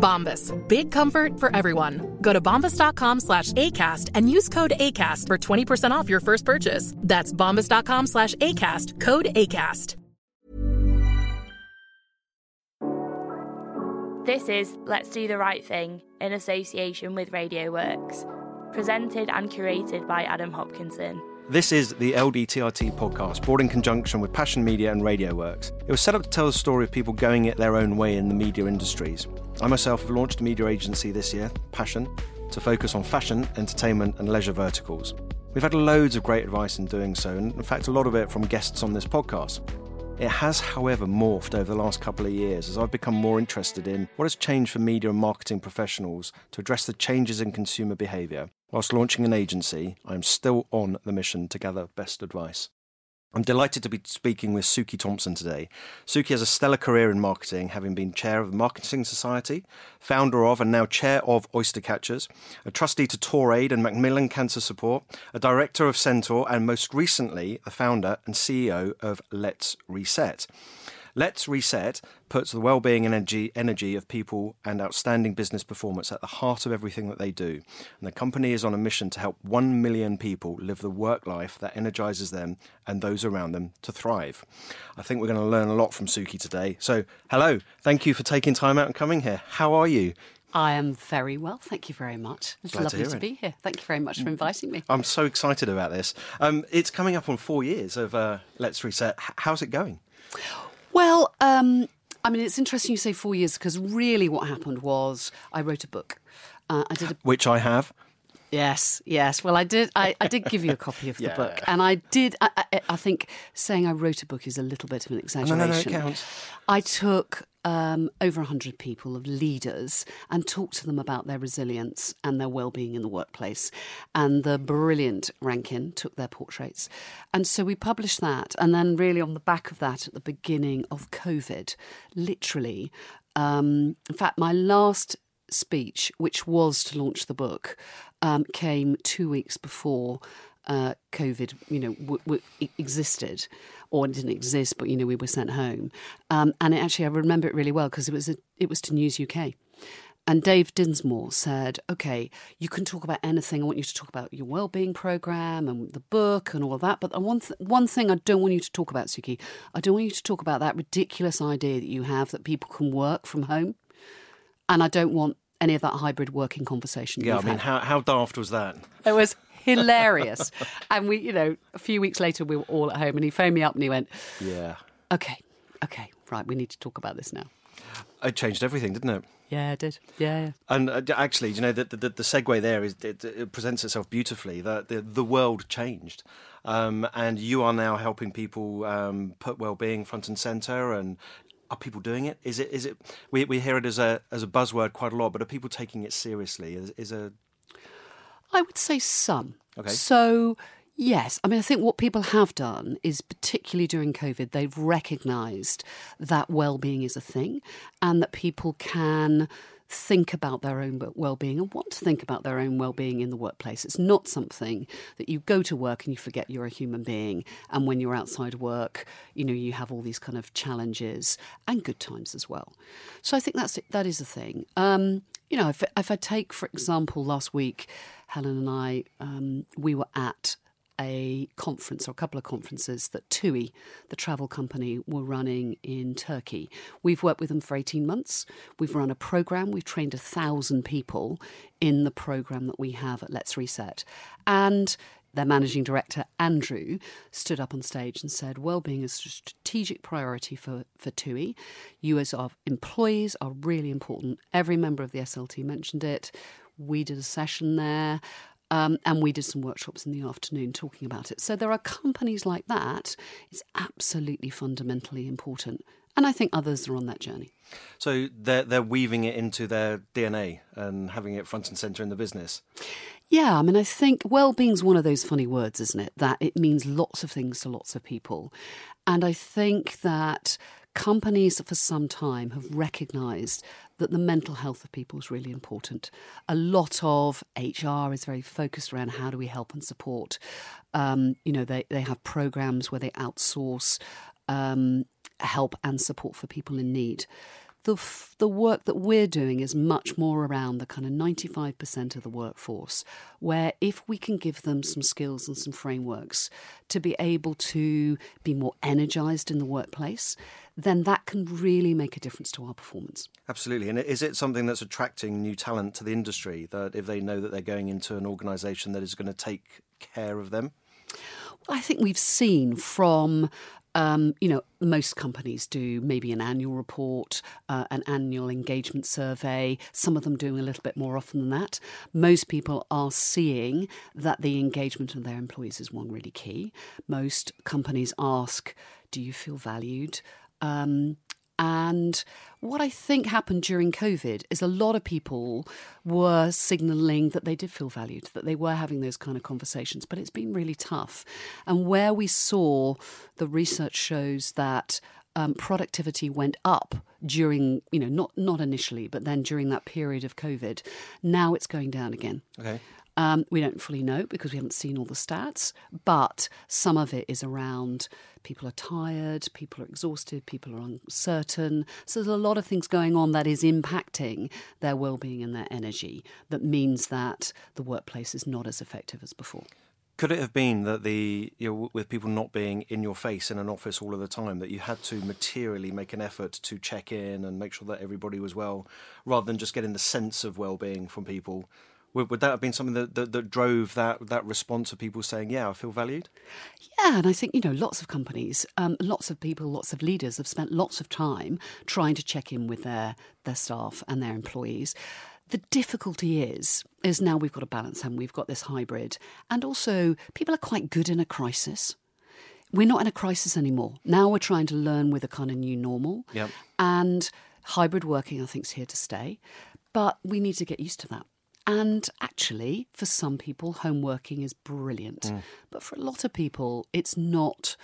Bombas. Big comfort for everyone. Go to bombas.com slash ACAST and use code ACAST for 20% off your first purchase. That's bombas.com slash ACAST. Code ACAST. This is Let's Do the Right Thing in association with Radio Works, presented and curated by Adam Hopkinson. This is the LDTRT podcast, brought in conjunction with Passion Media and Radio Works. It was set up to tell the story of people going it their own way in the media industries. I myself have launched a media agency this year, Passion, to focus on fashion, entertainment, and leisure verticals. We've had loads of great advice in doing so, and in fact, a lot of it from guests on this podcast. It has, however, morphed over the last couple of years as I've become more interested in what has changed for media and marketing professionals to address the changes in consumer behaviour. Whilst launching an agency, I am still on the mission to gather best advice. I'm delighted to be speaking with Suki Thompson today. Suki has a stellar career in marketing, having been chair of the Marketing Society, founder of and now chair of Oyster Catchers, a trustee to TorAid and Macmillan Cancer Support, a director of Centaur, and most recently, the founder and CEO of Let's Reset. Let's Reset puts the well-being and energy, energy of people and outstanding business performance at the heart of everything that they do. And the company is on a mission to help 1 million people live the work life that energizes them and those around them to thrive. I think we're going to learn a lot from Suki today. So, hello. Thank you for taking time out and coming here. How are you? I am very well, thank you very much. It's Glad to lovely to, it. be here. Thank you very much for inviting me. I'm so excited about this. Um, it's coming up on four years of uh, Let's Reset. How's it going? Well, um, I mean, it's interesting you say four years because really what happened was I wrote a book. Uh, I did a Which I have. Yes, yes. Well, I did. I, I did give you a copy of the Yeah. book, and I did. I, I, I think saying I wrote a book is a little bit of an no, exaggeration. no, it counts. I took um, over hundred people of leaders and talked to them about their resilience and their well-being in the workplace. And the brilliant Rankin took their portraits, and so we published that. And then, really, on the back of that, at the beginning of COVID, literally. Um, in fact, my last speech, which was to launch the book, um, came two weeks before uh, COVID, you know, w- w- existed, or it didn't exist, but you know, we were sent home. Um, and it actually, I remember it really well because it was a, it was to News UK. And Dave Dinsmore said, "Okay, you can talk about anything. I want you to talk about your well-being program and the book and all that. But one th- one thing I don't want you to talk about, Suki, I don't want you to talk about that ridiculous idea that you have that people can work from home, and I don't want any of that hybrid working conversation. Yeah, I mean, had." how, how daft was that? It was hilarious. and we, you know, a few weeks later, we were all at home, and he phoned me up and he went, Yeah. "Okay, okay, right, we need to talk about this now." It changed everything, didn't it? Yeah, it did. Yeah, yeah. And uh, actually, you know, the, the, the segue there is it, it presents itself beautifully. That the, the world changed, um, and you are now helping people um, put well-being front and center. And are people doing it? Is it? Is it? We, we hear it as a as a buzzword quite a lot, but are people taking it seriously? Is, is a I would say some. Okay. So, yes, I mean, I think what people have done is, particularly during COVID, they've recognised that well-being is a thing, and that people can think about their own well-being and want to think about their own well-being in the workplace. It's not something that you go to work and you forget you're a human being, and when you're outside work, you know you have all these kind of challenges and good times as well. So I think that's that is a thing. Um, you know, if, if I take, for example, last week, Helen and I, um, we were at a conference or a couple of conferences that TUI, the travel company, were running in Turkey. We've worked with them for 18 months. We've run a program. We've trained a thousand people in the program that we have at Let's Reset. And their managing director, Andrew, stood up on stage and said, Wellbeing is a strategic priority for, for TUI. You, as our employees, are really important. Every member of the SLT mentioned it. We did a session there. Um, and we did some workshops in the afternoon talking about it. So there are companies like that. It's absolutely fundamentally important. And I think others are on that journey. So they're, they're weaving it into their DNA and having it front and centre in the business. Yeah, I mean, I think well-being's one of those funny words, isn't it? That it means lots of things to lots of people. And I think that companies for some time have recognised that the mental health of people is really important. A lot of HR is very focused around how do we help and support. Um, you know, they, they have programs where they outsource um, help and support for people in need the f- the work that we're doing is much more around the kind of 95% of the workforce where if we can give them some skills and some frameworks to be able to be more energized in the workplace then that can really make a difference to our performance. Absolutely. And is it something that's attracting new talent to the industry that if they know that they're going into an organization that is going to take care of them? I think we've seen from um, you know, most companies do maybe an annual report, uh, an annual engagement survey, some of them doing a little bit more often than that. Most people are seeing that the engagement of their employees is one really key. Most companies ask, Do you feel valued? Um, and what I think happened during COVID is a lot of people were signaling that they did feel valued, that they were having those kind of conversations, but it's been really tough. And where we saw the research shows that um, productivity went up during, you know, not not initially, but then during that period of COVID. Now it's going down again. Okay. Um, we don't fully know because we haven't seen all the stats, but some of it is around people are tired, people are exhausted, people are uncertain. So there's a lot of things going on that is impacting their well-being and their energy. That means that the workplace is not as effective as before. Could it have been that the you know, with people not being in your face in an office all of the time, that you had to materially make an effort to check in and make sure that everybody was well, rather than just getting the sense of well-being from people would, would that have been something that, that, that, drove that, that response of people saying, yeah, I feel valued? Yeah, and I think, you know, lots of companies, um, lots of people, lots of leaders have spent lots of time trying to check in with their, their staff and their employees. The difficulty is, is now we've got a balance and we've got this hybrid. And also, people are quite good in a crisis. We're not in a crisis anymore. Now we're trying to learn with a kind of new normal. Yep. And hybrid working, I think, is here to stay. But we need to get used to that. And actually, for some people, home working is brilliant. Mm. But for a lot of people, it's not.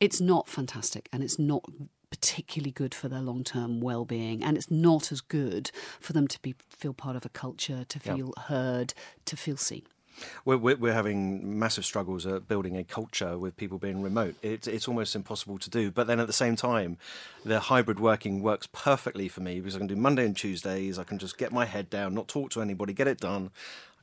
It's not fantastic, and it's not particularly good for their long-term well-being, and it's not as good for them to be feel part of a culture, to feel yep. heard, to feel seen. We're, we're, having massive struggles at building a culture with people being remote. It's, it's almost impossible to do. But then at the same time, the hybrid working works perfectly for me because I can do Monday and Tuesdays. I can just get my head down, not talk to anybody, get it done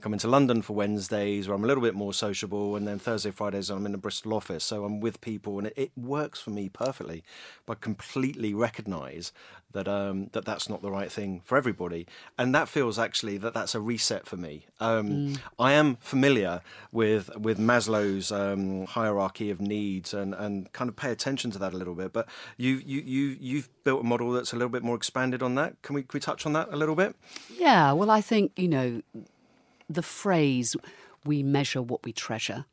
come into London for Wednesdays where I'm a little bit more sociable, and then Thursday, Fridays I'm in the Bristol office, so I'm with people, and it, it works for me perfectly. But completely recognise that um, that that's not the right thing for everybody, and that feels actually that that's a reset for me. Um, mm. I am familiar with with Maslow's um, hierarchy of needs, and, and kind of pay attention to that a little bit. But you you you you've built a model that's a little bit more expanded on that. Can we can we touch on that a little bit? Yeah, well, I think you know the phrase "we measure what we treasure."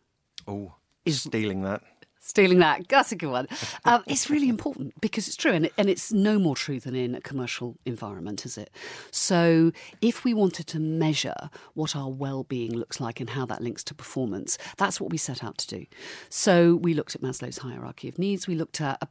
Oh, is stealing that. Stealing that, that's a good one. Um, it's really important because it's true, and, it, and it's no more true than in a commercial environment, is it? So, if we wanted to measure what our well-being looks like and how that links to performance, that's what we set out to do. So, we looked at Maslow's hierarchy of needs. We looked at a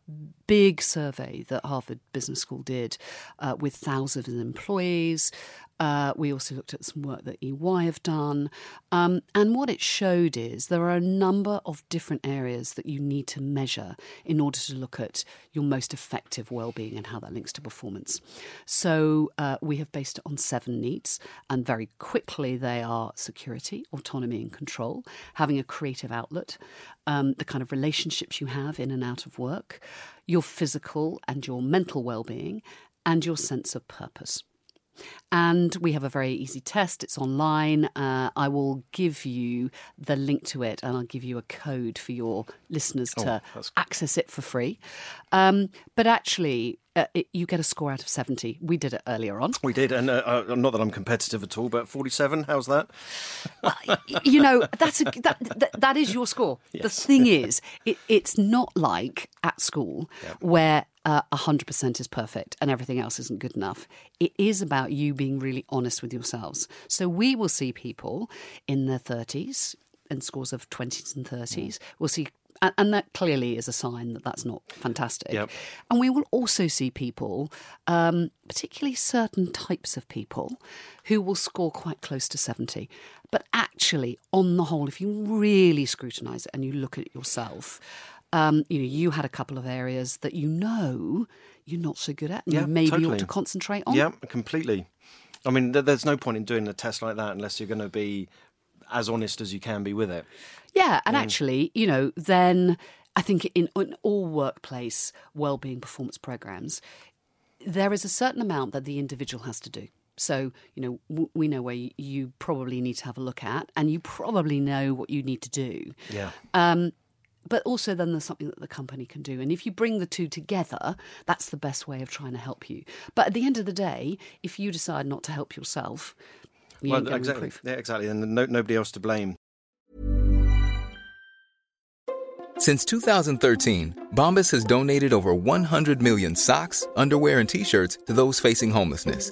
big survey that Harvard Business School did uh, with thousands of employees, uh, we also looked at some work that EY have done. Um, and what it showed is there are a number of different areas that you need to measure in order to look at your most effective well-being and how that links to performance. So uh, we have based it on seven needs, and very quickly they are security, autonomy and control, having a creative outlet, um, the kind of relationships you have in and out of work, your physical and your mental well-being, and your sense of purpose. And we have a very easy test. It's online. Uh, I will give you the link to it and I'll give you a code for your listeners to access it for free. Um, but actually, uh, it, you get a score out of 70. We did it earlier on. We did, and uh, uh, not that I'm competitive at all, but 47, how's that? you know, that's a, that, that, that is your score. Yes. The thing is, it, it's not like at school where uh, 100% is perfect and everything else isn't good enough. It is about you being really honest with yourselves. So we will see people in their 30s and scores of 20s and 30s. We'll see and- and that clearly is a sign that that's not fantastic. Yep. And we will also see people, um, particularly certain types of people, who will score quite close to 70. But actually, on the whole, if you really scrutinise it and you look at it yourself, um, you know, you had a couple of areas that you know you're not so good at, and Yeah, you maybe totally. ought to concentrate on. Yeah, completely. I mean, there's no point in doing a test like that unless you're going to be as honest as you can be with it. Yeah, and actually, you know, then I think in, in all workplace well-being performance programs, there is a certain amount that the individual has to do. So, you know, w- we know where you, you probably need to have a look at, and you probably know what you need to do. Yeah. Um, but also, then there's something that the company can do. And if you bring the two together, that's the best way of trying to help you. But at the end of the day, if you decide not to help yourself, you Well, exactly. improve. Yeah, exactly. And no, nobody else to blame. Since 2013, Bombas has donated over 100 million socks, underwear, and t shirts to those facing homelessness.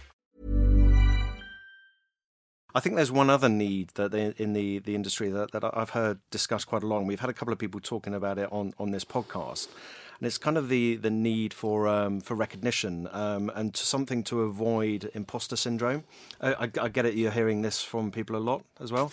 I think there's one other need that they, in the, the industry that, that I've heard discussed quite a lot. And we've had a couple of people talking about it on, on this podcast, and it's kind of the, the need for um, for recognition um, and to something to avoid imposter syndrome. I, I, I get it. You're hearing this from people a lot as well.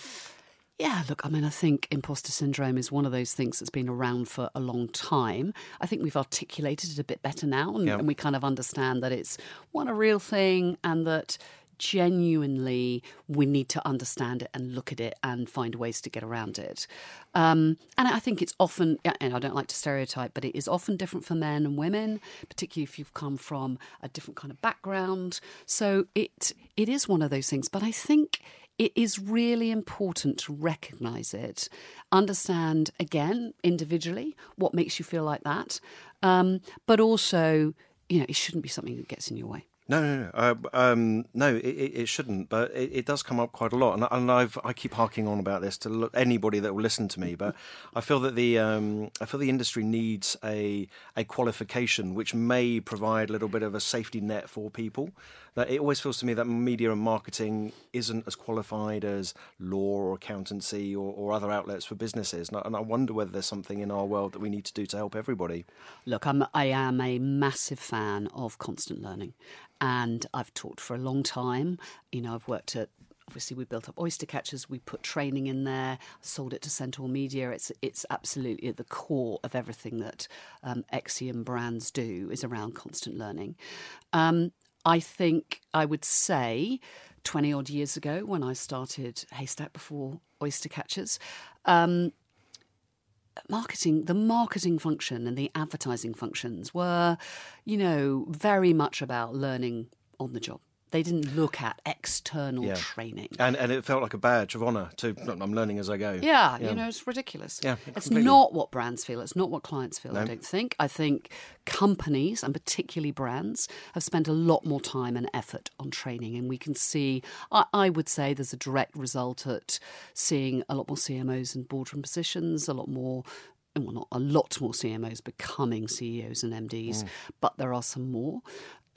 Yeah, look, I mean, I think imposter syndrome is one of those things that's been around for a long time. I think we've articulated it a bit better now, and, Yeah. and we kind of understand that it's one a real thing, and that genuinely we need to understand it and look at it and find ways to get around it. Um, and I think it's often, and I don't like to stereotype, but it is often different for men and women, particularly if you've come from a different kind of background. So it it is one of those things. But I think it is really important to recognize it, understand again individually what makes you feel like that, um, but also, you know, it shouldn't be something that gets in your way. No, no, no. Uh, um, no, it, it shouldn't, but it, it does come up quite a lot, and, and I've I keep harking on about this to look, anybody that will listen to me. But I feel that the um, I feel the industry needs a a qualification which may provide a little bit of a safety net for people. That it always feels to me that media and marketing isn't as qualified as law or accountancy or, or other outlets for businesses, and I, and I wonder whether there's something in our world that we need to do to help everybody. Look, I'm, I am a massive fan of constant learning, and I've taught for a long time. You know, I've worked at. Obviously, we built up oyster catchers. We put training in there. Sold it to Centaur Media. It's it's absolutely at the core of everything that um, Xeim brands do is around constant learning. Um, I think I would say 20 odd years ago when I started Haystack before Oyster Catchers, um, marketing, the marketing function and the advertising functions were, you know, very much about learning on the job. They didn't look at external Yeah. training. And and it felt like a badge of honour to I'm learning as I go. Yeah, you know, it's ridiculous. Yeah, it's completely. not what brands feel. It's not what clients feel. I don't think. I think companies and particularly brands have spent a lot more time and effort on training, and we can see. I, I would say there's a direct result at seeing a lot more CMOs in boardroom positions, a lot more. Well, not a lot more CMOs becoming CEOs and MDs, mm. but there are some more.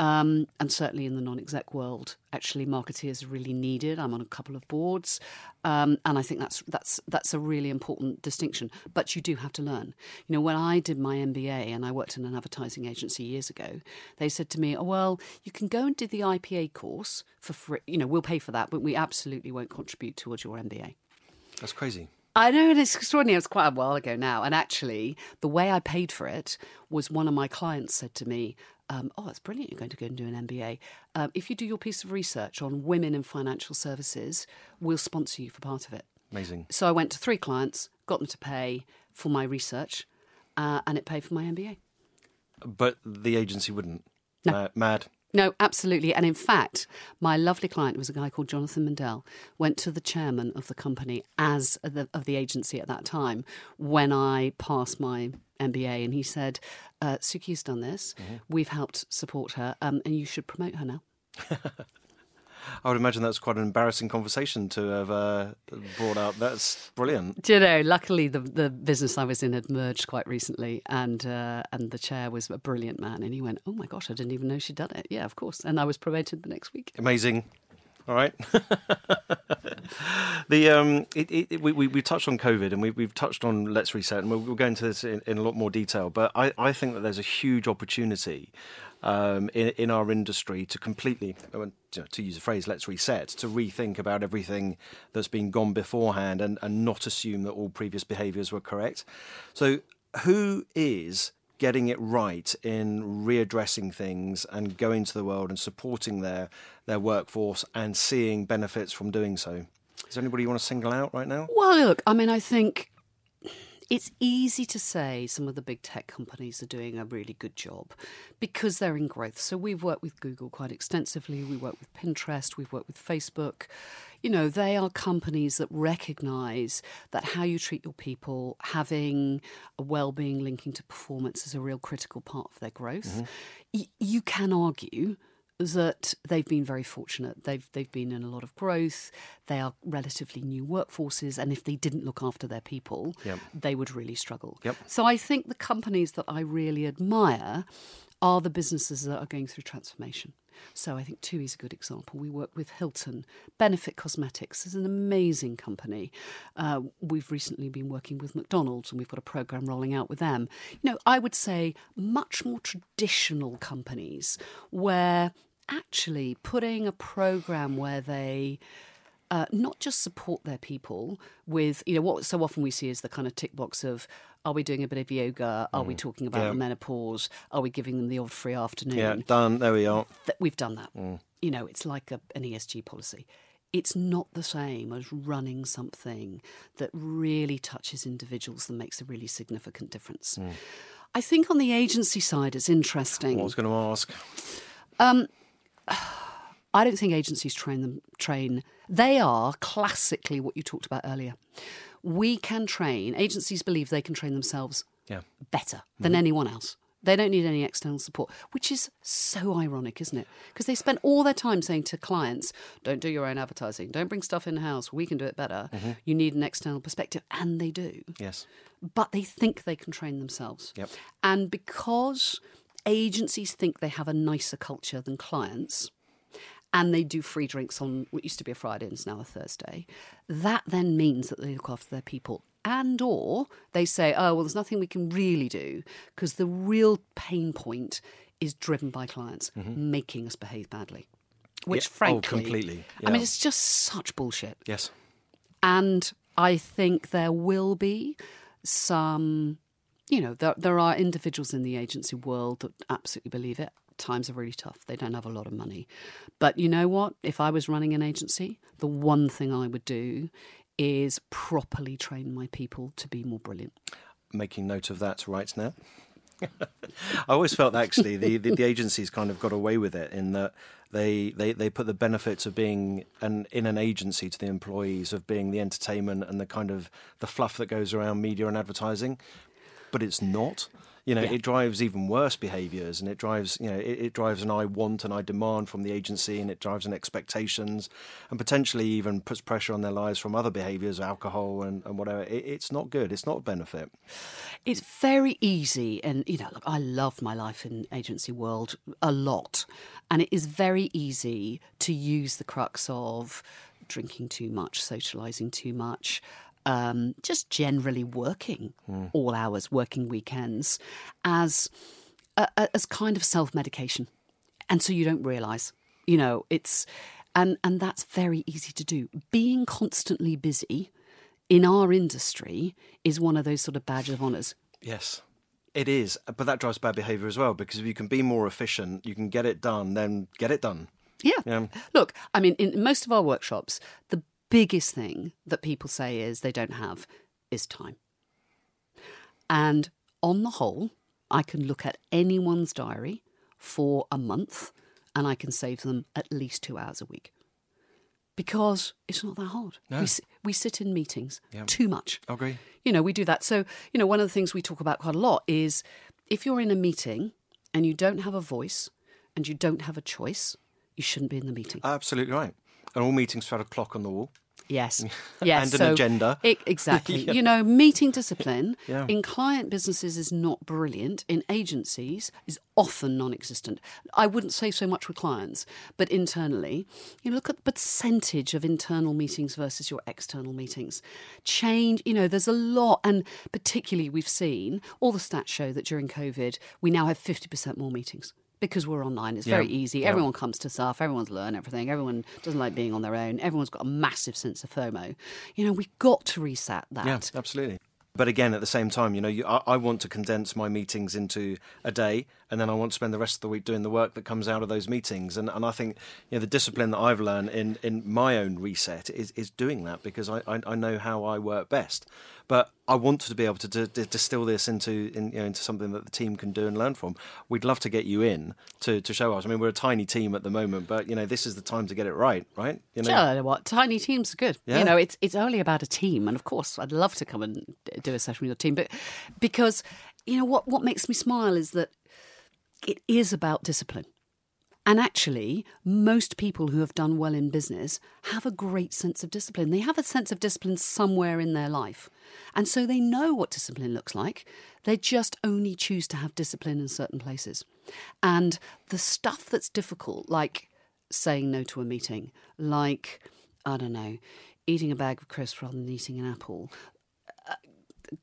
Um, and certainly in the non-exec world, actually, marketeers are really needed. I'm on a couple of boards, um, and I think that's that's that's a really important distinction. But you do have to learn. You know, when I did my MBA and I worked in an advertising agency years ago, they said to me, "Oh well, you can go and do the IPA course for free. You know, we'll pay for that, but we absolutely won't contribute towards your MBA." That's crazy. I know, and it's extraordinary. It was quite a while ago now. And actually, the way I paid for it was one of my clients said to me, um, Oh, that's brilliant. You're going to go and do an MBA. Um, if you do your piece of research on women in financial services, we'll sponsor you for part of it. Amazing. So I went to three clients, got them to pay for my research, uh, and it paid for my MBA. But the agency wouldn't. No. Uh, mad. No, absolutely. And in fact, my lovely client was a guy called Jonathan Mandel. Went to the chairman of the company as the, of the agency at that time when I passed my MBA, and he said, uh, "Suki's done this. We've helped support her, um, and you should promote her now." I would imagine that's quite an embarrassing conversation to have uh, brought up. That's brilliant. Do you know? Luckily, the the business I was in had merged quite recently, and uh, and the chair was a brilliant man, and he went, "Oh my gosh, I didn't even know she'd done it." Yeah, of course. And I was promoted the next week. Amazing. All right. the um, it, it, we, we we touched on COVID and we, we've touched on Let's Reset, and we'll, we'll go into this in, in a lot more detail. But I, I think that there's a huge opportunity um, in in our industry to completely, to use a phrase, let's reset, to rethink about everything that's been gone beforehand, and, and not assume that all previous behaviours were correct. So, who is getting it right in readdressing things and going to the world and supporting their their workforce and seeing benefits from doing so. Is there anybody you want to single out right now? Well, look, I mean, I think it's easy to say some of the big tech companies are doing a really good job because they're in growth. So we've worked with Google quite extensively, we work with Pinterest, we've worked with Facebook. You know, they are companies that recognize that how you treat your people, having a well-being linking to performance is a real critical part of their growth. Mm-hmm. Y- you can argue that they've been very fortunate. They've they've been in a lot of growth. They are relatively new workforces, and if they didn't look after their people, Yep. they would really struggle. Yep. So I think the companies that I really admire are the businesses that are going through transformation. So I think TUI is a good example. We work with Hilton. Benefit Cosmetics is an amazing company. Uh, we've recently been working with McDonald's and we've got a program rolling out with them. You know, I would say much more traditional companies where actually putting a program where they uh, not just support their people with, you know, what so often we see is the kind of tick box of, are we doing a bit of yoga? Are we mm. talking about Yeah. the menopause? Are we giving them the odd free afternoon? Yeah, done. There we are. That we've done that. Mm. You know, it's like a, an ESG policy. It's not the same as running something that really touches individuals and makes a really significant difference. Mm. I think on the agency side, it's interesting. I was going to ask. Um, I don't think agencies train them. Train. They are classically what you talked about earlier. We can train. Agencies believe they can train themselves Yeah. better than mm-hmm. anyone else. They don't need any external support, which is so ironic, isn't it? Because they spend all their time saying to clients, don't do your own advertising, don't bring stuff in house, we can do it better. Mm-hmm. You need an external perspective. And they do Yes. but they think they can train themselves. Yep. And because agencies think they have a nicer culture than clients, and they do free drinks on what used to be a Friday and is now a Thursday, that then means that they look after their people. And or they say, oh, well, there's nothing we can really do because the real pain point is driven by clients mm-hmm. making us behave badly. Which, Yeah. Oh, frankly, completely. I mean, it's just such bullshit. Yes. And I think there will be some, you know, there, there are individuals in the agency world that absolutely believe it. Times are really tough. They don't have a lot of money. But you know what? If I was running an agency, the one thing I would do is properly train my people to be more brilliant. making note of that right now. I always felt actually the, the, the agencies kind of got away with it in that they, they, they put the benefits of being an, in an agency to the employees of being the entertainment and the kind of the fluff that goes around media and advertising, but it's not you know, yeah. it drives even worse behaviours, and it drives, you know, it, it, drives an I want and I demand from the agency, and it drives an expectations, and potentially even puts pressure on their lives from other behaviours, alcohol and, and whatever. It, it's not good. It's not a benefit. It's very easy, and you know, look, I love my life in agency world a lot, and it is very easy to use the crux of drinking too much, socialising too much, um, just generally working mm. all hours, working weekends, as as kind of self medication, and so you don't realise. You know, it's and and that's very easy to do. Being constantly busy in our industry is one of those sort of badges of honours. Yes. It is, but that drives bad behaviour as well because if you can be more efficient, you can get it done, then get it done. Yeah. yeah. Look, I mean, in most of our workshops, the biggest thing that people say is they don't have is time. And on the whole, I can look at anyone's diary for a month and I can save them at least two hours a week. Because it's not that hard. No. We, we sit in meetings yeah. too much. I agree. You know, we do that. So, you know, one of the things we talk about quite a lot is if you're in a meeting and you don't have a voice and you don't have a choice, you shouldn't be in the meeting. Absolutely right. And all meetings have a clock on the wall. Yes. Yes. and an so agenda. It, exactly. yeah. You know, meeting discipline yeah. in client businesses is not brilliant. In agencies is often non-existent. I wouldn't say so much with clients, but internally, you know, look at the percentage of internal meetings versus your external meetings. Change, you know, there's a lot and particularly we've seen all the stats show that during COVID, we now have 50% more meetings because we're online. It's very easy. Yeah. Everyone comes to stuff. Everyone's learned everything. Everyone doesn't like being on their own. Everyone's got a massive sense of FOMO. You know, we've got to reset that. Yeah, absolutely. But again, at the same time, you know, you, I, I, want to condense my meetings into a day, and then I want to spend the rest of the week doing the work that comes out of those meetings. And, and I think, you know, the discipline that I've learned in, in my own reset is, is doing that because I, I, I know how I work best. But I want to be able to d- d- distill this into in, you know, into something that the team can do and learn from. We'd love to get you in to, to show us. I mean, we're a tiny team at the moment, but you know, this is the time to get it right, right? You know, sure, what tiny teams are good. Yeah. You know, it's it's only about a team, and of course, I'd love to come and do a session with your team, but because you know what what makes me smile is that it is about discipline. And actually, most people who have done well in business have a great sense of discipline. They have a sense of discipline somewhere in their life. And so they know what discipline looks like. They just only choose to have discipline in certain places. And the stuff that's difficult, like saying no to a meeting, like, I don't know, eating a bag of crisps rather than eating an apple, uh,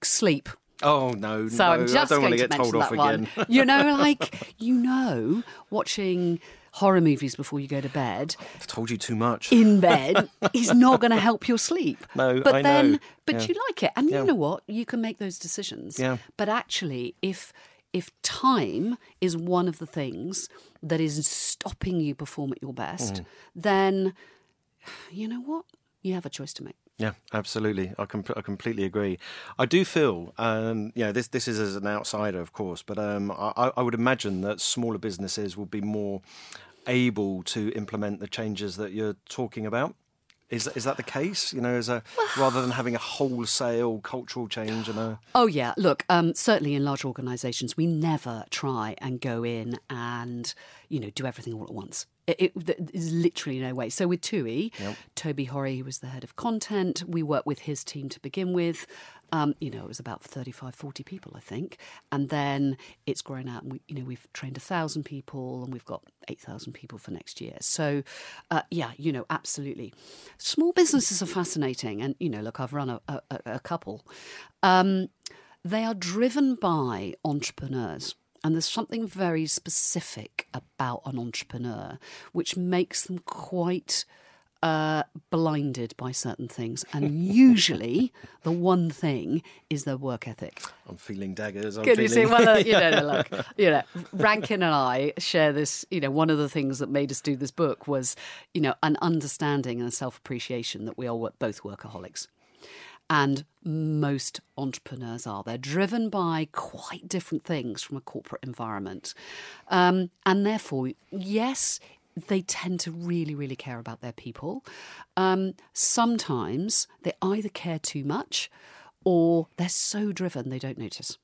sleep, Oh no! So no, I'm just I don't going want to get told off one. again. you know, like you know, watching horror movies before you go to bed. I've told you too much. In bed is not going to help your sleep. No, but I then, know. but Yeah. you like it, and Yeah. you know what? You can make those decisions. Yeah. But actually, if if time is one of the things that is stopping you perform at your best, Mm. then you know what? You have a choice to make. Yeah, absolutely. I, com- I completely agree. I do feel, um, you know, this this is as an outsider, of course, but um, I, I would imagine that smaller businesses will be more able to implement the changes that you're talking about. Is is that the case? You know, as a rather than having a wholesale cultural change and a Oh yeah, look, um, certainly in large organisations, we never try and go in and you know do everything all at once. It, it, there's literally no way. So with TUI, Toby Horry, who was the head of content, we worked with his team to begin with. Um, you know, it was about 35, 40 people, I think. And then it's grown out and we, you know, we've trained a thousand people and we've got 8,000 people for next year. So, uh, yeah, you know, absolutely. Small businesses are fascinating. And, you know, look, I've run a, a, a couple. Um, they are driven by entrepreneurs. And there's something very specific about an entrepreneur which makes them quite uh, blinded by certain things. And usually, the one thing is their work ethic. I'm feeling daggers. I'm Can you see? feeling... Well, uh, you know, look, you know, Rankin and I share this. You know, one of the things that made us do this book was, you know, an understanding and a self appreciation that we are both workaholics. And most entrepreneurs are. They're driven by quite different things from a corporate environment. Um, and therefore, yes, they tend to really, really care about their people. Um, sometimes they either care too much or they're so driven they don't notice.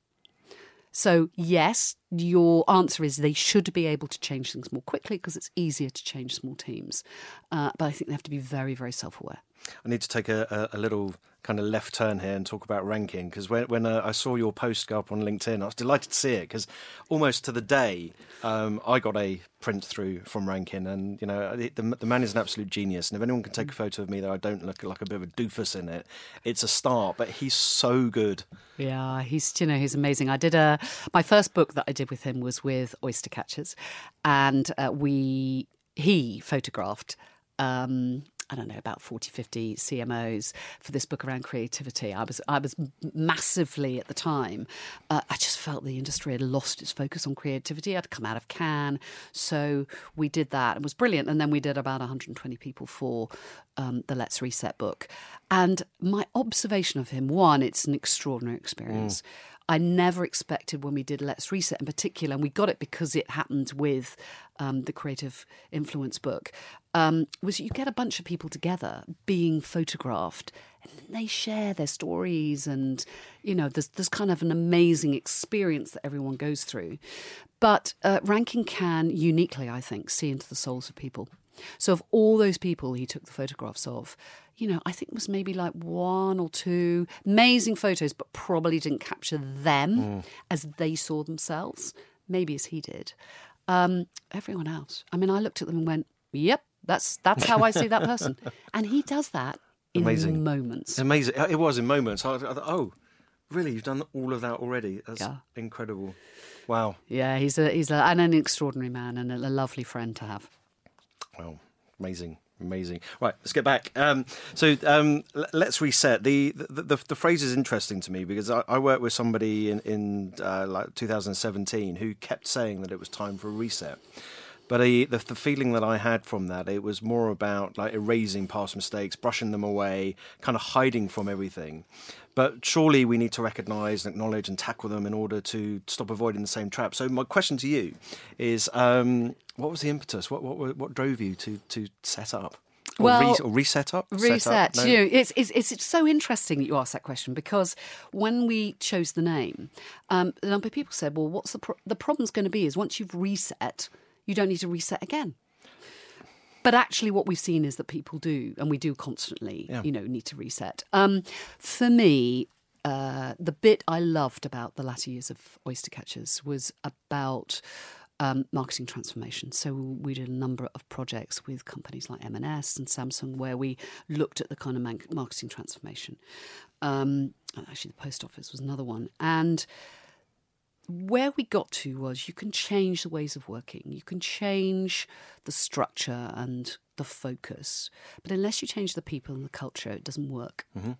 So, yes, your answer is they should be able to change things more quickly because it's easier to change small teams. Uh, but I think they have to be very, very self aware. I need to take a, a, a, little kind of left turn here and talk about Rankin because when, when uh, I saw your post go up on LinkedIn, I was delighted to see it because almost to the day um, I got a print through from Rankin, and you know the, the, man is an absolute genius. And if anyone can take a photo of me that I don't look like a bit of a doofus in it, it's a start. But he's so good. Yeah, he's you know he's amazing. I did a my first book that I did with him was with oyster catchers, and uh, we he photographed. Um, I don't know, about 40, 50 CMOs for this book around creativity. I was, I was massively at the time. Uh, I just felt the industry had lost its focus on creativity. I'd come out of Cannes. So we did that. It was brilliant. And then we did about 120 people for um, the Let's Reset book. And my observation of him one, it's an extraordinary experience. Mm. I never expected when we did Let's Reset in particular, and we got it because it happened with um, the Creative Influence book, um, was you get a bunch of people together being photographed and they share their stories and, you know, there's, there's kind of an amazing experience that everyone goes through. But uh, Rankin can uniquely, I think, see into the souls of people. So, of all those people he took the photographs of, you know, I think it was maybe like one or two amazing photos, but probably didn't capture them mm. as they saw themselves, maybe as he did. Um, everyone else, I mean, I looked at them and went, "Yep, that's that's how I see that person," and he does that in Amazing. moments. Amazing, it was in moments. I, I thought, oh, really? You've done all of that already? That's yeah. incredible. Wow. Yeah, he's a he's a, and an extraordinary man and a, a lovely friend to have. Well, amazing. Amazing. Right, let's get back. Um, so um, l- let's reset. The, the, the the phrase is interesting to me because I, I worked with somebody in in uh, like 2017 who kept saying that it was time for a reset. But the, the feeling that I had from that, it was more about like erasing past mistakes, brushing them away, kind of hiding from everything. But surely we need to recognise, and acknowledge, and tackle them in order to stop avoiding the same trap. So my question to you is, um, what was the impetus? What what what drove you to to set up? Or well, re- or reset up, reset. Up? No. You know, it's, it's it's so interesting that you ask that question because when we chose the name, um, a number of people said, "Well, what's the pro- the problem's going to be? Is once you've reset, you don't need to reset again." But actually, what we've seen is that people do, and we do constantly, yeah. you know, need to reset. Um, for me, uh, the bit I loved about the latter years of Oyster Catchers was about um, marketing transformation. So we did a number of projects with companies like M&S and Samsung where we looked at the kind of marketing transformation. Um, actually, the post office was another one, and where we got to was you can change the ways of working, you can change the structure and the focus, but unless you change the people and the culture, it doesn't work. Mm-hmm.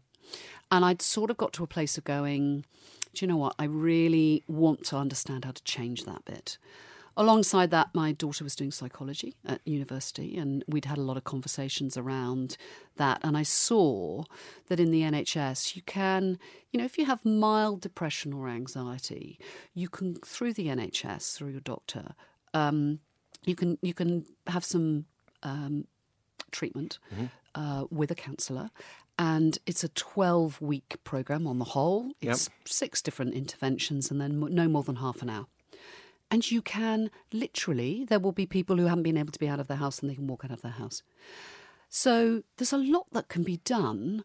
And I'd sort of got to a place of going, do you know what? I really want to understand how to change that bit. Alongside that, my daughter was doing psychology at university, and we'd had a lot of conversations around that. And I saw that in the NHS, you can, you know, if you have mild depression or anxiety, you can, through the NHS, through your doctor, um, you can you can have some um, treatment mm-hmm. uh, with a counsellor, and it's a 12 week program on the whole. It's yep. six different interventions and then no more than half an hour. And you can literally, there will be people who haven't been able to be out of their house and they can walk out of their house. So there's a lot that can be done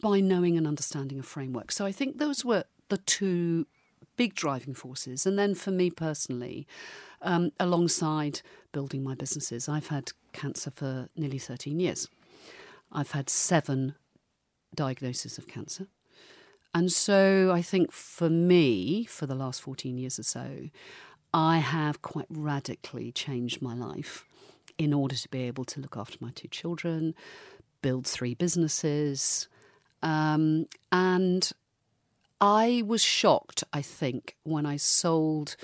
by knowing and understanding a framework. So I think those were the two big driving forces. And then for me personally, um, alongside building my businesses, I've had cancer for nearly 13 years. I've had seven diagnoses of cancer. And so I think for me, for the last 14 years or so, I have quite radically changed my life in order to be able to look after my two children, build three businesses. Um, and I was shocked, I think, when I sold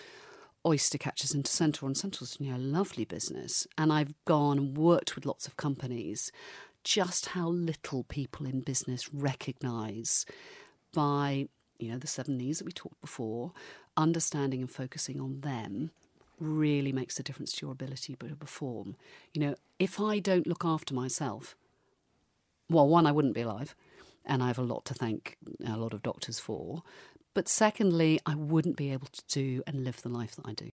oyster catchers into Centaur, and Centaur's you know, a lovely business. And I've gone and worked with lots of companies just how little people in business recognise by, you know, the seven E's that we talked before, understanding and focusing on them really makes a difference to your ability to perform. You know, if I don't look after myself, well, one, I wouldn't be alive, and I have a lot to thank a lot of doctors for. But secondly, I wouldn't be able to do and live the life that I do.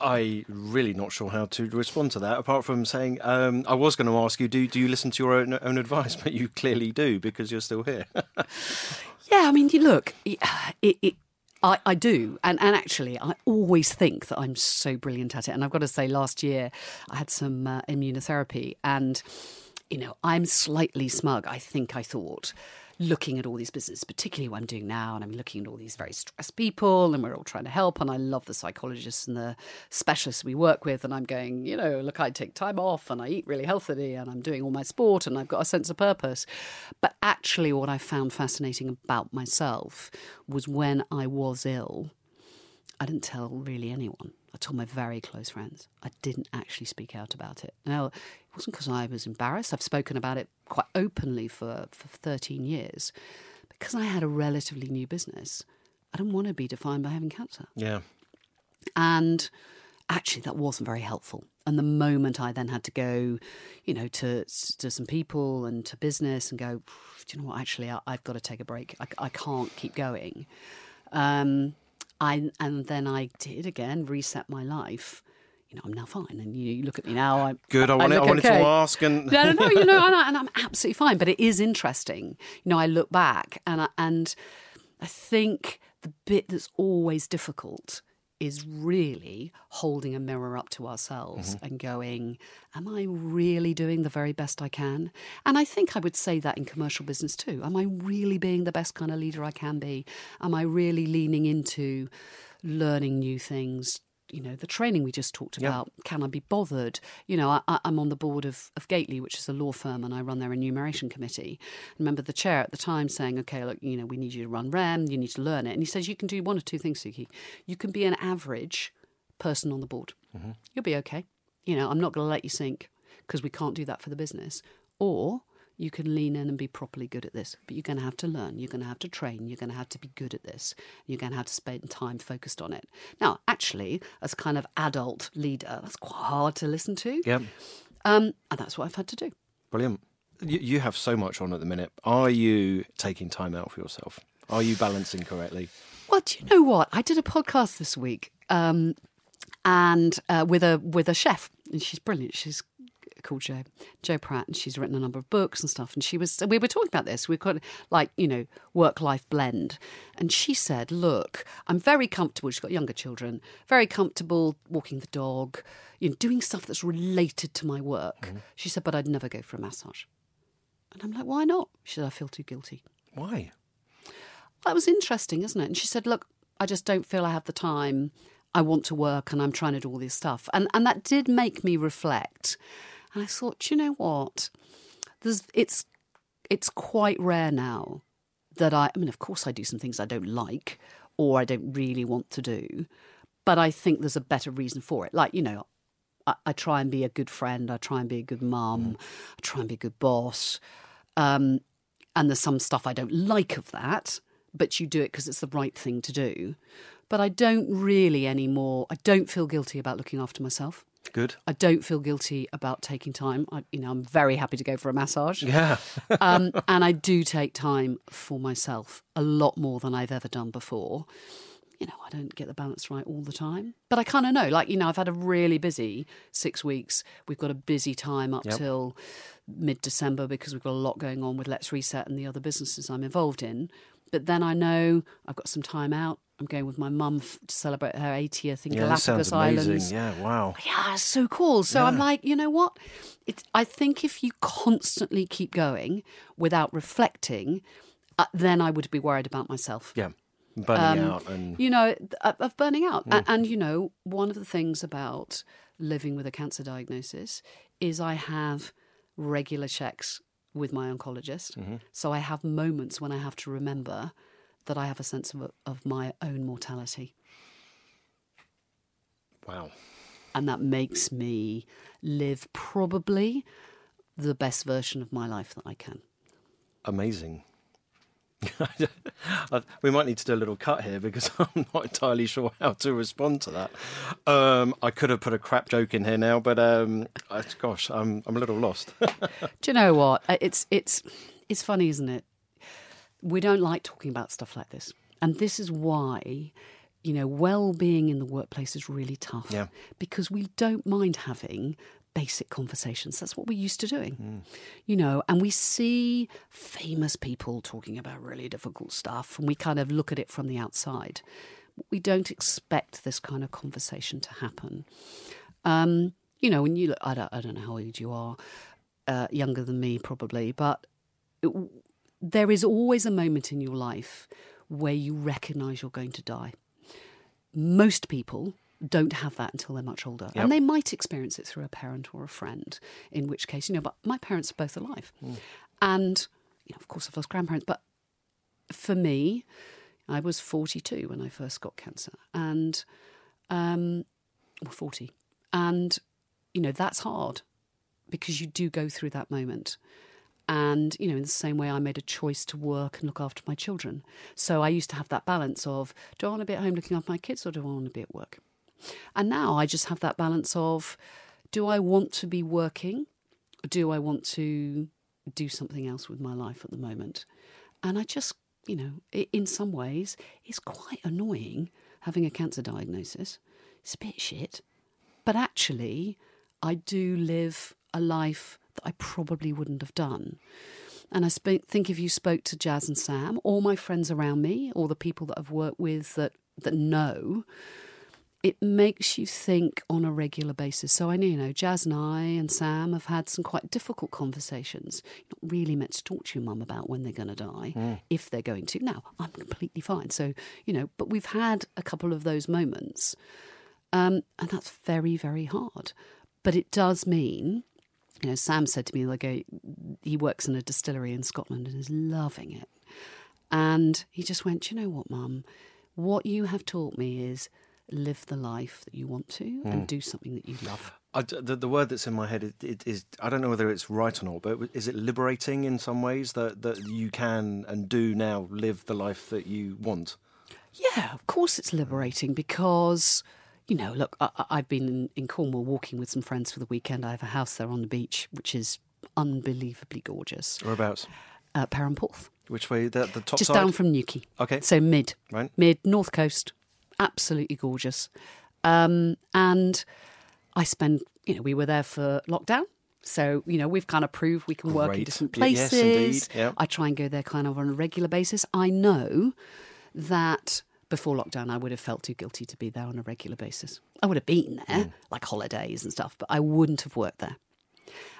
I really not sure how to respond to that. Apart from saying, um, I was going to ask you, do do you listen to your own, own advice? But you clearly do because you're still here. yeah, I mean, you look, it, it, I, I do. And, and actually, I always think that I'm so brilliant at it. And I've got to say, last year I had some uh, immunotherapy and, you know, I'm slightly smug, I think I thought looking at all these businesses, particularly what I'm doing now, and I'm looking at all these very stressed people, and we're all trying to help. And I love the psychologists and the specialists we work with. And I'm going, you know, look, I take time off and I eat really healthily and I'm doing all my sport and I've got a sense of purpose. But actually, what I found fascinating about myself was when I was ill, I didn't tell really anyone. I told my very close friends. I didn't actually speak out about it. Now, it wasn't because I was embarrassed. I've spoken about it quite openly for, for 13 years. Because I had a relatively new business, I didn't want to be defined by having cancer. Yeah. And actually, that wasn't very helpful. And the moment I then had to go, you know, to to some people and to business and go, do you know what? Actually, I, have got to take a break. I, I can't keep going. Um, I and then I did again reset my life. You know, I'm now fine, and you, you look at me now. I'm good. I, wanted, I, I wanted okay. to ask, and no, no, no. You know, and, I, and I'm absolutely fine. But it is interesting. You know, I look back, and I, and I think the bit that's always difficult is really holding a mirror up to ourselves mm-hmm. and going, Am I really doing the very best I can? And I think I would say that in commercial business too. Am I really being the best kind of leader I can be? Am I really leaning into learning new things, you know, the training we just talked about. Can I be bothered? You know, I, am on the board of, of Gateley, which is a law firm, and I run their remuneration committee. I remember the chair at the time saying, okay, look, you know, we need you to run REM, you need to learn it. And he says, you can do one of two things, Suki. You can be an average person on the board. Mm-hmm. You'll be okay. You know, I'm not going to let you sink because we can't do that for the business. Or you can lean in and be properly good at this. But you're going to have to learn. You're going to have to train. You're going to have to be good at this. You're going to have to spend time focused on it. Now, actually, as kind of adult leader, that's quite hard to listen to. Yeah. Um, and that's what I've had to do. Brilliant. You, you have so much on at the minute. Are you taking time out for yourself? Are you balancing correctly? Well, do you know what? I did a podcast this week, um, and uh, with a with a chef, and she's brilliant. She's called Jo, Jo Pratt, and she's written a number of books and stuff. And she was, we were talking about this. We've got like, you know, work life blend. And she said, Look, I'm very comfortable. She's got younger children, very comfortable walking the dog, you know, doing stuff that's related to my work. Mm-hmm. She said, But I'd never go for a massage. And I'm like, Why not? She said, I feel too guilty. Why? That was interesting, isn't it? And she said, Look, I just don't feel I have the time. I want to work and I'm trying to do all this stuff. And and that did make me reflect. And I thought, you know what? There's, it's it's quite rare now that I, I mean, of course, I do some things I don't like or I don't really want to do, but I think there's a better reason for it. Like, you know, I, I try and be a good friend, I try and be a good mum, mm. I try and be a good boss. Um, and there's some stuff I don't like of that, but you do it because it's the right thing to do. But I don't really anymore, I don't feel guilty about looking after myself. Good. I don't feel guilty about taking time. I, you know, I'm very happy to go for a massage. Yeah. um, and I do take time for myself a lot more than I've ever done before. You know, I don't get the balance right all the time, but I kind of know. Like, you know, I've had a really busy six weeks. We've got a busy time up yep. till mid December because we've got a lot going on with Let's Reset and the other businesses I'm involved in. But then I know I've got some time out. I'm going with my mum f- to celebrate her 80th in yeah, Galapagos Islands. Yeah, wow. Yeah, it's so cool. So yeah. I'm like, you know what? It's, I think if you constantly keep going without reflecting, uh, then I would be worried about myself. Yeah, burning um, out and you know of burning out. Mm. And, and you know, one of the things about living with a cancer diagnosis is I have regular checks with my oncologist. Mm-hmm. So I have moments when I have to remember that I have a sense of, of my own mortality. Wow. And that makes me live probably the best version of my life that I can. Amazing. we might need to do a little cut here because I'm not entirely sure how to respond to that. Um, I could have put a crap joke in here now, but um, gosh, I'm I'm a little lost. Do you know what? Uh, It's it's it's funny, isn't it? We don't like talking about stuff like this, and this is why. You know, well-being in the workplace is really tough Yeah. because we don't mind having basic conversations. That's what we're used to doing. Mm. You know, and we see famous people talking about really difficult stuff and we kind of look at it from the outside. We don't expect this kind of conversation to happen. Um, you know, when you look, I don't, I don't know how old you are, uh, younger than me probably, but it, there is always a moment in your life where you recognize you're going to die. Most people don't have that until they're much older. Yep. And they might experience it through a parent or a friend, in which case, you know, but my parents are both alive. And, you know, of course, I've lost grandparents, but for me, I was 42 when I first got cancer. And, um, well, 40. And, you know, that's hard because you do go through that moment. And, you know, in the same way, I made a choice to work and look after my children. So I used to have that balance of do I want to be at home looking after my kids or do I want to be at work? And now I just have that balance of do I want to be working? Or do I want to do something else with my life at the moment? And I just, you know, in some ways, it's quite annoying having a cancer diagnosis. It's a bit shit. But actually, I do live a life that I probably wouldn't have done. And I sp- think if you spoke to Jazz and Sam, or my friends around me, or the people that I've worked with that, that know, it makes you think on a regular basis. So I know, you know, Jazz and I and Sam have had some quite difficult conversations. You're not really meant to talk to your mum about when they're going to die, if they're going to. Now, I'm completely fine. So, you know, but we've had a couple of those moments. Um, and that's very, very hard. But it does mean, you know, Sam said to me, like, a, he works in a distillery in Scotland and is loving it. And he just went, you know what, mum? What you have taught me is live the life that you want to and hmm. do something that you love. I the, the word that's in my head it is I don't know whether it's right or not, but is it liberating in some ways that, that you can and do now live the life that you want? Yeah, of course it's liberating because, you know, look, I, I've been in, in Cornwall walking with some friends for the weekend. I have a house there on the beach, which is unbelievably gorgeous. Whereabouts? Uh, Perranporth, Which way? The, the top just side? down from Newquay. Okay. So mid, Right. mid, north coast, absolutely gorgeous. Um, and I spend, you know, we were there for lockdown. So, you know, we've kind of proved we can work in different Y- yes, places. indeed. Yeah. I try and go there kind of on a regular basis. I know that before lockdown, I would have felt too guilty to be there on a regular basis. I would have been there, Mm. like holidays and stuff, but I wouldn't have worked there.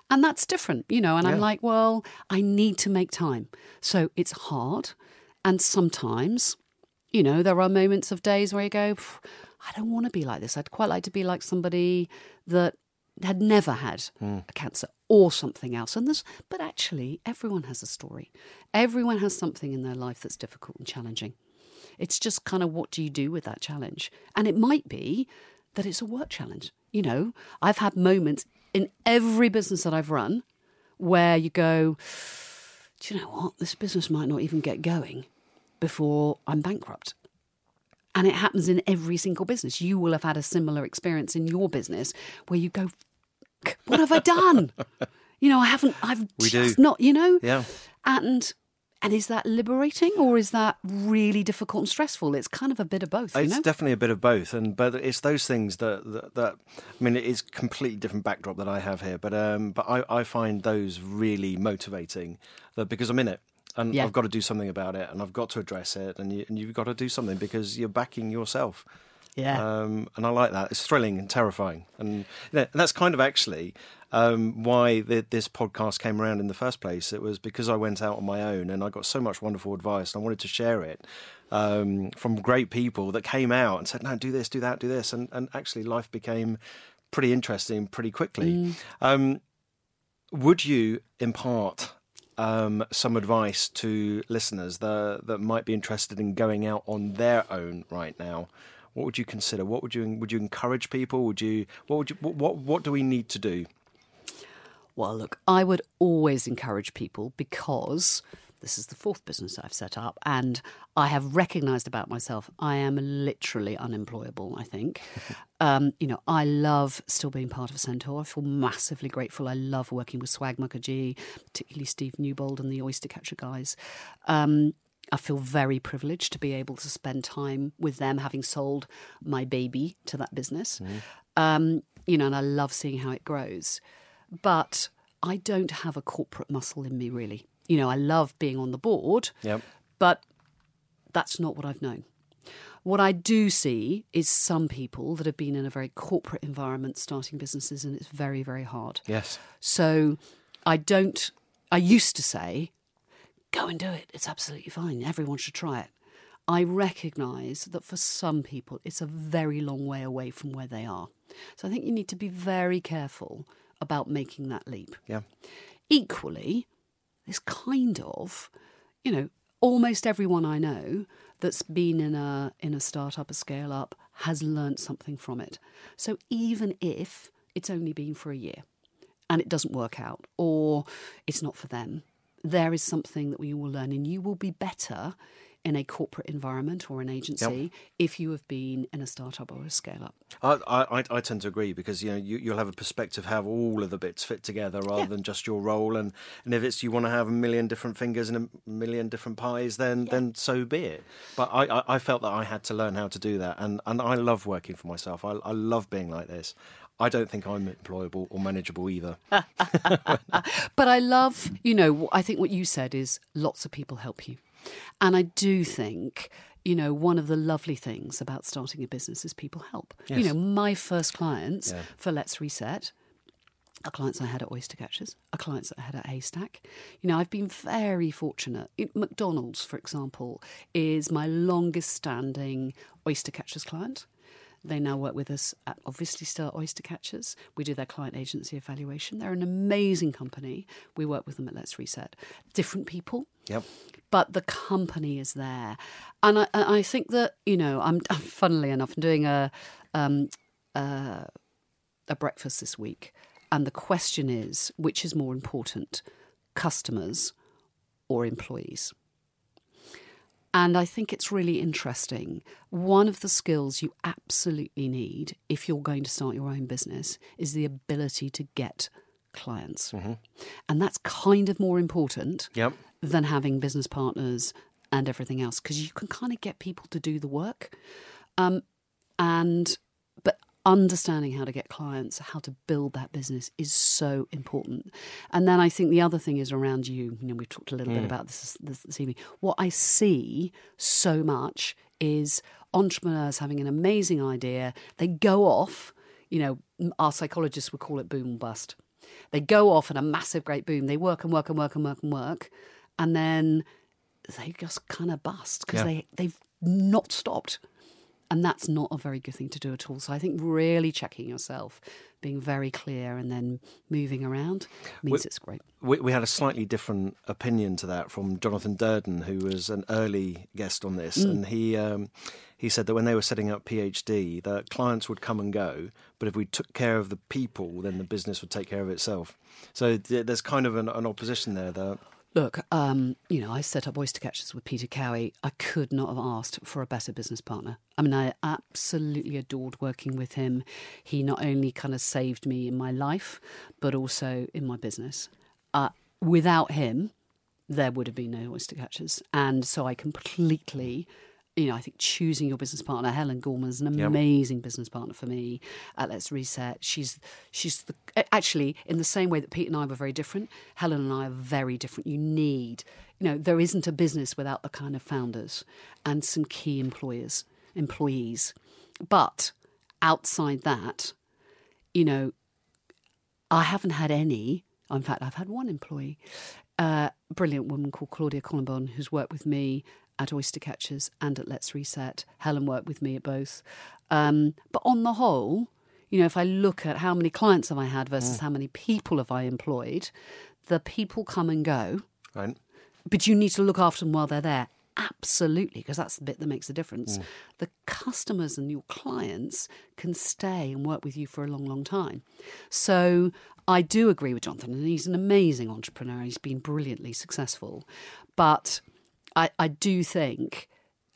And that's different, you know. And I'm like, well, I need to make time. So it's hard. And sometimes, you know, there are moments of days where you go, I don't want to be like this. I'd quite like to be like somebody that had never had a cancer or something else. And there's, but actually, everyone has a story. Everyone has something in their life that's difficult and challenging. It's just kind of what do you do with that challenge? And it might be that it's a work challenge. You know, I've had moments in every business that I've run where you go, do you know what? This business might not even get going before I'm bankrupt. And it happens in every single business. You will have had a similar experience in your business where you go, what have I done? you know, I haven't, I've We just do. not, you know? Yeah. And and is that liberating or is that really difficult and stressful? It's kind of a bit of both, you It's know? definitely a bit of both, and but it's those things that, that that I mean, it's completely different backdrop that I have here, but um, but I, I find those really motivating, that because I'm in it and Yeah. I've got to do something about it, and I've got to address it, and you and you've got to do something because you're backing yourself. yeah. Um, and I like that. It's thrilling and terrifying, and, you know, and that's kind of actually um, why the, this podcast came around in the first place. It was because I went out on my own and I got so much wonderful advice, and I wanted to share it um, from great people that came out and said, "No, do this, do that, do this," and and actually life became pretty interesting pretty quickly. Um, would you impart um, some advice to listeners that that might be interested in going out on their own right now? What would you consider? What would you would you encourage people? Would you what would you what what, what do we need to do? Well, look, I would always encourage people because this is the fourth business I've set up, and I have recognized about myself I am literally unemployable, I think. um, you know, I love still being part of Centaur. I feel massively grateful. I love working with Swag Mukerji, particularly Steve Newbold and the Oyster Catcher guys. Um, I feel very privileged to be able to spend time with them, having sold my baby to that business. Um, you know, and I love seeing how it grows. But I don't have a corporate muscle in me, really. You know, I love being on the board, Yep. but that's not what I've known. What I do see is some people that have been in a very corporate environment starting businesses, and it's very, very hard. Yes. So I don't, I used to say, go and do it. It's absolutely fine. Everyone should try it. I recognise that for some people, it's a very long way away from where they are. So I think you need to be very careful about making that leap. Yeah. Equally, there's kind of, you know, almost everyone I know that's been in a in a startup, a scale up, has learnt something from it. So even if it's only been for a year and it doesn't work out or it's not for them, there is something that we will learn and you will be better in a corporate environment or an agency if you have been in a startup or a scale up. I, I, I tend to agree because you know you, you'll have a perspective how all of the bits fit together rather Yeah. than just your role. And, and if it's you want to have a million different fingers and a million different pies then then so be it. But I, I, I felt that I had to learn how to do that. And, and I love working for myself. I, I love being like this. I don't think I'm employable or manageable either. But I love, you know, I think what you said is lots of people help you. And I do think, you know, one of the lovely things about starting a business is people help. You know, my first clients Yeah. for Let's Reset are clients I had at Oyster Catchers, are clients that I had at Haystack. You know, I've been very fortunate. McDonald's, for example, is my longest standing Oyster Catchers client. They now work with us at obviously still Oyster Catchers. We do their client agency evaluation. They're an amazing company. We work with them at Let's Reset. Different people, yep but the company is there. And I, I think that, you know, I'm funnily enough, I'm doing a, um, uh, a breakfast this week. And the question is which is more important, customers or employees? And I think it's really interesting. One of the skills you absolutely need if you're going to start your own business is the ability to get clients. And that's kind of more important Yep. than having business partners and everything else because you can kind of get people to do the work. Um, and understanding how to get clients, how to build that business is so important. And then I think the other thing is around you. You know, we've talked a little bit mm. about this, this this evening. What I see so much is entrepreneurs having an amazing idea. They go off. You know, our psychologists would call it boom bust. They go off in a massive, great boom. They work and work and work and work and work, and then they just kind of bust because Yeah. they they've not stopped, and that's not a very good thing to do at all. So I think really checking yourself, being very clear, and then moving around means Well- it's great. we, we had a slightly different opinion to that from Jonathan Durden, who was an early guest on this, and he um, he said that when they were setting up PhD, that clients would come and go, but if we took care of the people, then the business would take care of itself. So th- there's kind of an, an opposition there. That Look, um, you know, I set up Oyster Catchers with Peter Cowie. I could not have asked for a better business partner. I mean, I absolutely adored working with him. He not only kind of saved me in my life, but also in my business. Uh, without him, there would have been no Oyster Catchers. And so I completely, you know, I think choosing your business partner, Helen Gorman is an Yep. amazing business partner for me at Let's Reset. She's she's the actually in the same way that Pete and I were very different. Helen and I are very different. You need, you know, there isn't a business without the kind of founders and some key employers, employees. But outside that, you know, I haven't had any. In fact, I've had one employee, a brilliant woman called Claudia Colombon, who's worked with me at Oyster Catchers and at Let's Reset. Helen worked with me at both. Um, but on the whole, you know, if I look at how many clients have I had versus how many people have I employed, the people come and go, right? but you need to look after them while they're there. Absolutely, because that's the bit that makes the difference. The customers and your clients can stay and work with you for a long, long time. So I do agree with Jonathan, and he's an amazing entrepreneur. He's been brilliantly successful. But I, I do think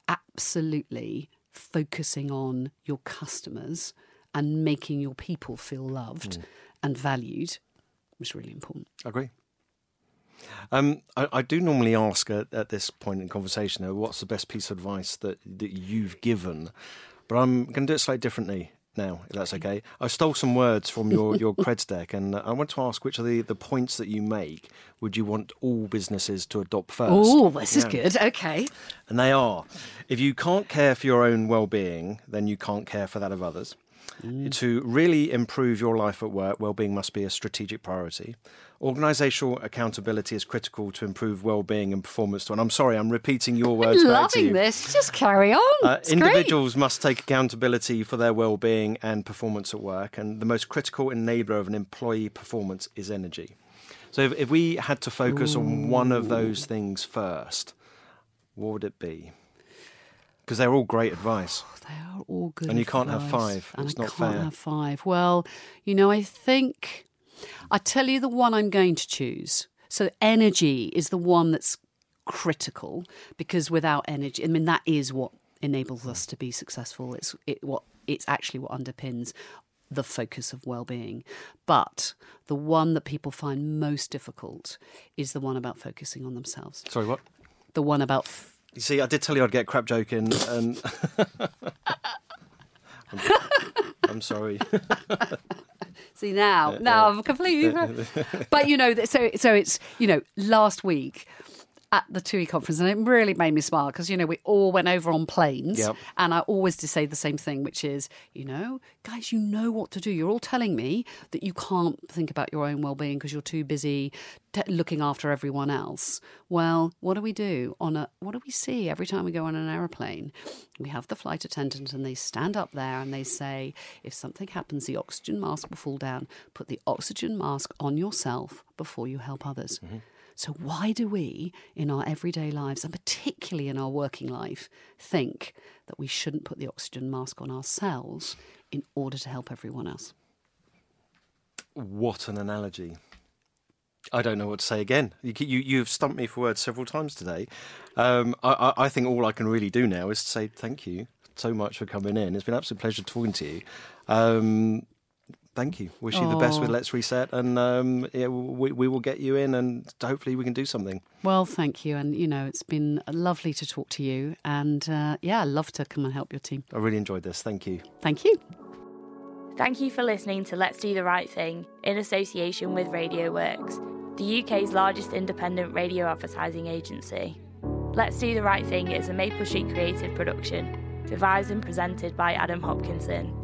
absolutely focusing on your customers and making your people feel loved and valued was really important. I agree. Um, I, I do normally ask at, at this point in conversation, what's the best piece of advice that, that you've given? But I'm going to do it slightly differently now, if that's okay. I stole some words from your, your creds deck, and uh, I want to ask which are the, the points that you make would you want all businesses to adopt first? Oh, this is good. Okay. And they are if you can't care for your own well being, then you can't care for that of others. To really improve your life at work, well-being must be a strategic priority. Organisational accountability is critical to improve well-being and performance. And I'm sorry, I'm repeating your words. I'm back to loving you. this. Just carry on. Uh, It's great. individuals must take accountability for their well-being and performance at work, and the most critical enabler of an employee performance is energy. So, if, if we had to focus on one of those things first, what would it be? Because they're all great advice. Oh, they are all good. And you can't have five. And It's I not can't fair. have five. Well, you know, I think I tell you the one I'm going to choose. So energy is the one that's critical because without energy, I mean, that is what enables us to be successful. It's it what it's actually what underpins the focus of well-being. But the one that people find most difficult is the one about focusing on themselves. Sorry, what? The one about f- You see, I did tell you I'd get crap joking, and I'm, I'm sorry. See now, now I'm completely. but you know, so so it's you know, last week at the TUI conference, and it really made me smile because you know we all went over on planes, Yep. and I always do say the same thing, which is, you know, guys, you know what to do. You're all telling me that you can't think about your own well-being because you're too busy t- looking after everyone else. Well, what do we do on a? What do we see every time we go on an aeroplane? We have the flight attendant, and they stand up there and they say, if something happens, the oxygen mask will fall down. Put the oxygen mask on yourself before you help others. Mm-hmm. So, why do we, in our everyday lives, and particularly in our working life, think that we shouldn't put the oxygen mask on ourselves in order to help everyone else? What an analogy. I don't know what to say again. You, you, you've stumped me for words several times today. Um, I, I, I think all I can really do now is to say thank you so much for coming in. It's been an absolute pleasure talking to you. Um, thank you. Wish you the best with. Let's Reset, and um, yeah, we, we will get you in, and hopefully we can do something. Well, thank you. And, you know, it's been lovely to talk to you. And uh, yeah, I'd love to come and help your team. I really enjoyed this. Thank you. Thank you. Thank you for listening to Let's Do the Right Thing in association with Radio Works, the UK's largest independent radio advertising agency. Let's Do the Right Thing is a Maple Street creative production, devised and presented by Adam Hopkinson.